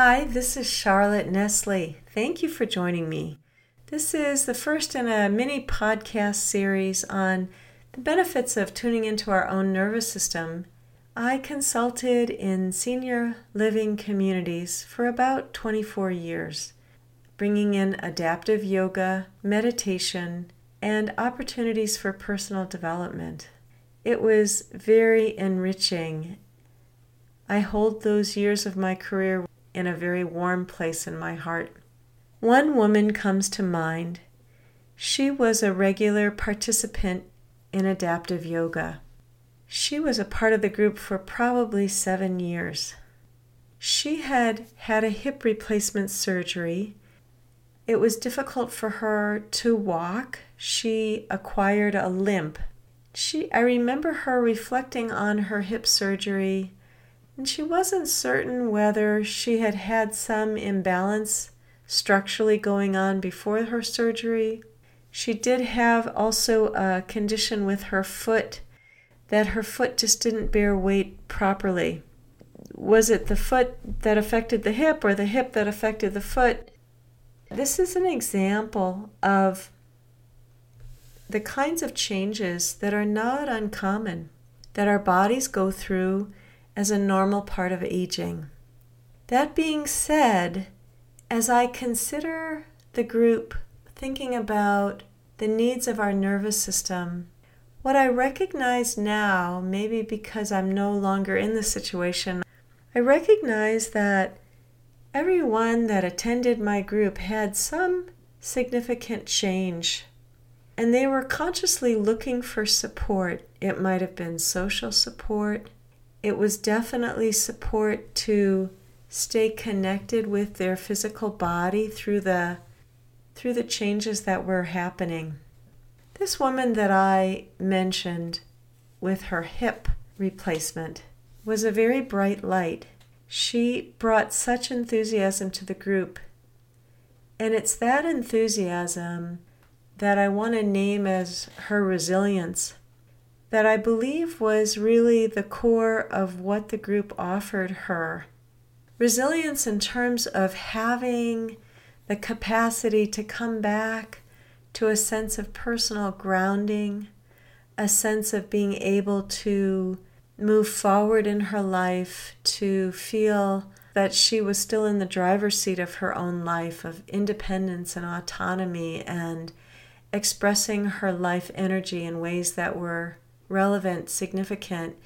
Hi, this is Charlotte Nestle. Thank you for joining me. This is the first in a mini podcast series on the benefits of tuning into our own nervous system. I consulted in senior living communities for about 24 years, bringing in adaptive yoga, meditation, and opportunities for personal development. It was very enriching. I hold those years of my career in a very warm place in my heart. One woman comes to mind. She was a regular participant in adaptive yoga. She was a part of the group for probably seven years. She had had a hip replacement surgery. It was difficult for her to walk. She acquired a limp. She, I remember her reflecting on her hip surgery and she wasn't certain whether she had had some imbalance structurally going on before her surgery. She did have also a condition with her foot that her foot just didn't bear weight properly. Was it the foot that affected the hip or the hip that affected the foot? This is an example of the kinds of changes that are not uncommon that our bodies go through as a normal part of aging. That being said, as I consider the group thinking about the needs of our nervous system, what I recognize now, maybe because I'm no longer in the situation, I recognize that everyone that attended my group had some significant change. And they were consciously looking for support. It might have been social support, it was definitely support to stay connected with their physical body through the through the changes that were happening. This woman that I mentioned with her hip replacement was a very bright light. She brought such enthusiasm to the group. And it's that enthusiasm that I want to name as her resilience that I believe was really the core of what the group offered her. Resilience in terms of having the capacity to come back to a sense of personal grounding, a sense of being able to move forward in her life, to feel that she was still in the driver's seat of her own life, of independence and autonomy, and expressing her life energy in ways that were relevant, significant,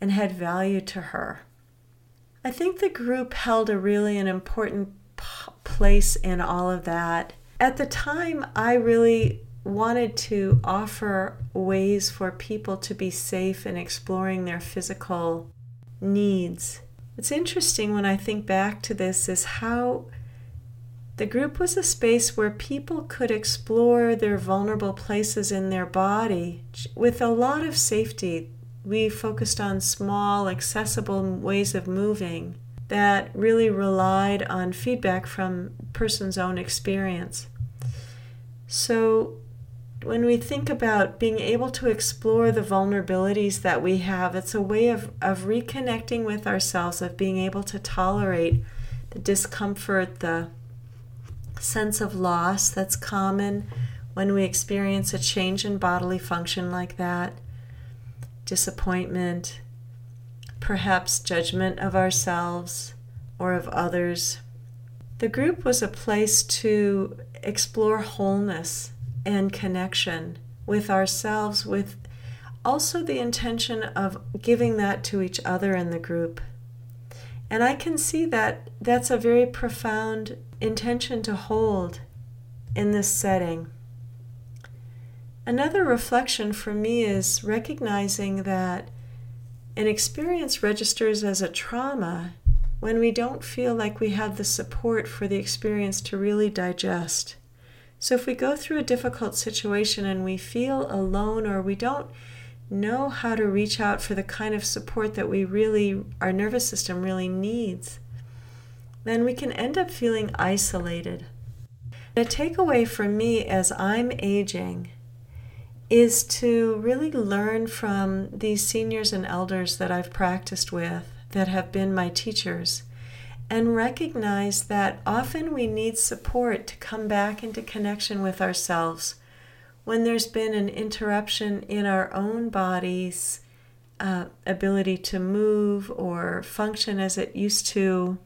and had value to her. I think the group held a really an important p- place in all of that. At the time, I really wanted to offer ways for people to be safe in exploring their physical needs. It's interesting when I think back to this is how the group was a space where people could explore their vulnerable places in their body with a lot of safety. We focused on small, accessible ways of moving that really relied on feedback from person's own experience. So when we think about being able to explore the vulnerabilities that we have, it's a way of, of reconnecting with ourselves, of being able to tolerate the discomfort, the sense of loss that's common when we experience a change in bodily function like that, disappointment, perhaps judgment of ourselves or of others. The group was a place to explore wholeness and connection with ourselves, with also the intention of giving that to each other in the group. And I can see that that's a very profound intention to hold in this setting. Another reflection for me is recognizing that an experience registers as a trauma when we don't feel like we have the support for the experience to really digest. So, if we go through a difficult situation and we feel alone or we don't know how to reach out for the kind of support that we really, our nervous system really needs, then we can end up feeling isolated. The takeaway for me as I'm aging is to really learn from these seniors and elders that I've practiced with that have been my teachers and recognize that often we need support to come back into connection with ourselves when there's been an interruption in our own body's uh, ability to move or function as it used to,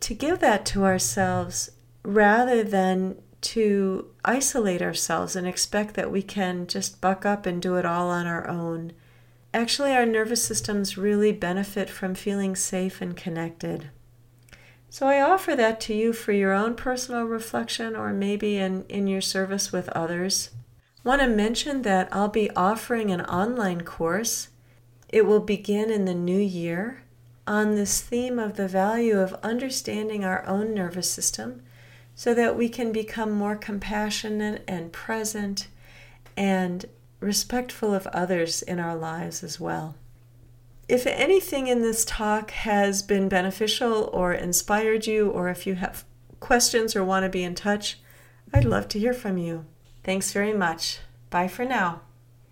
to give that to ourselves rather than to isolate ourselves and expect that we can just buck up and do it all on our own. Actually, our nervous systems really benefit from feeling safe and connected. So I offer that to you for your own personal reflection or maybe in, in your service with others. Want to mention that I'll be offering an online course. It will begin in the new year on this theme of the value of understanding our own nervous system so that we can become more compassionate and present and respectful of others in our lives as well. If anything in this talk has been beneficial or inspired you, or if you have questions or want to be in touch, I'd love to hear from you. Thanks very much. Bye for now.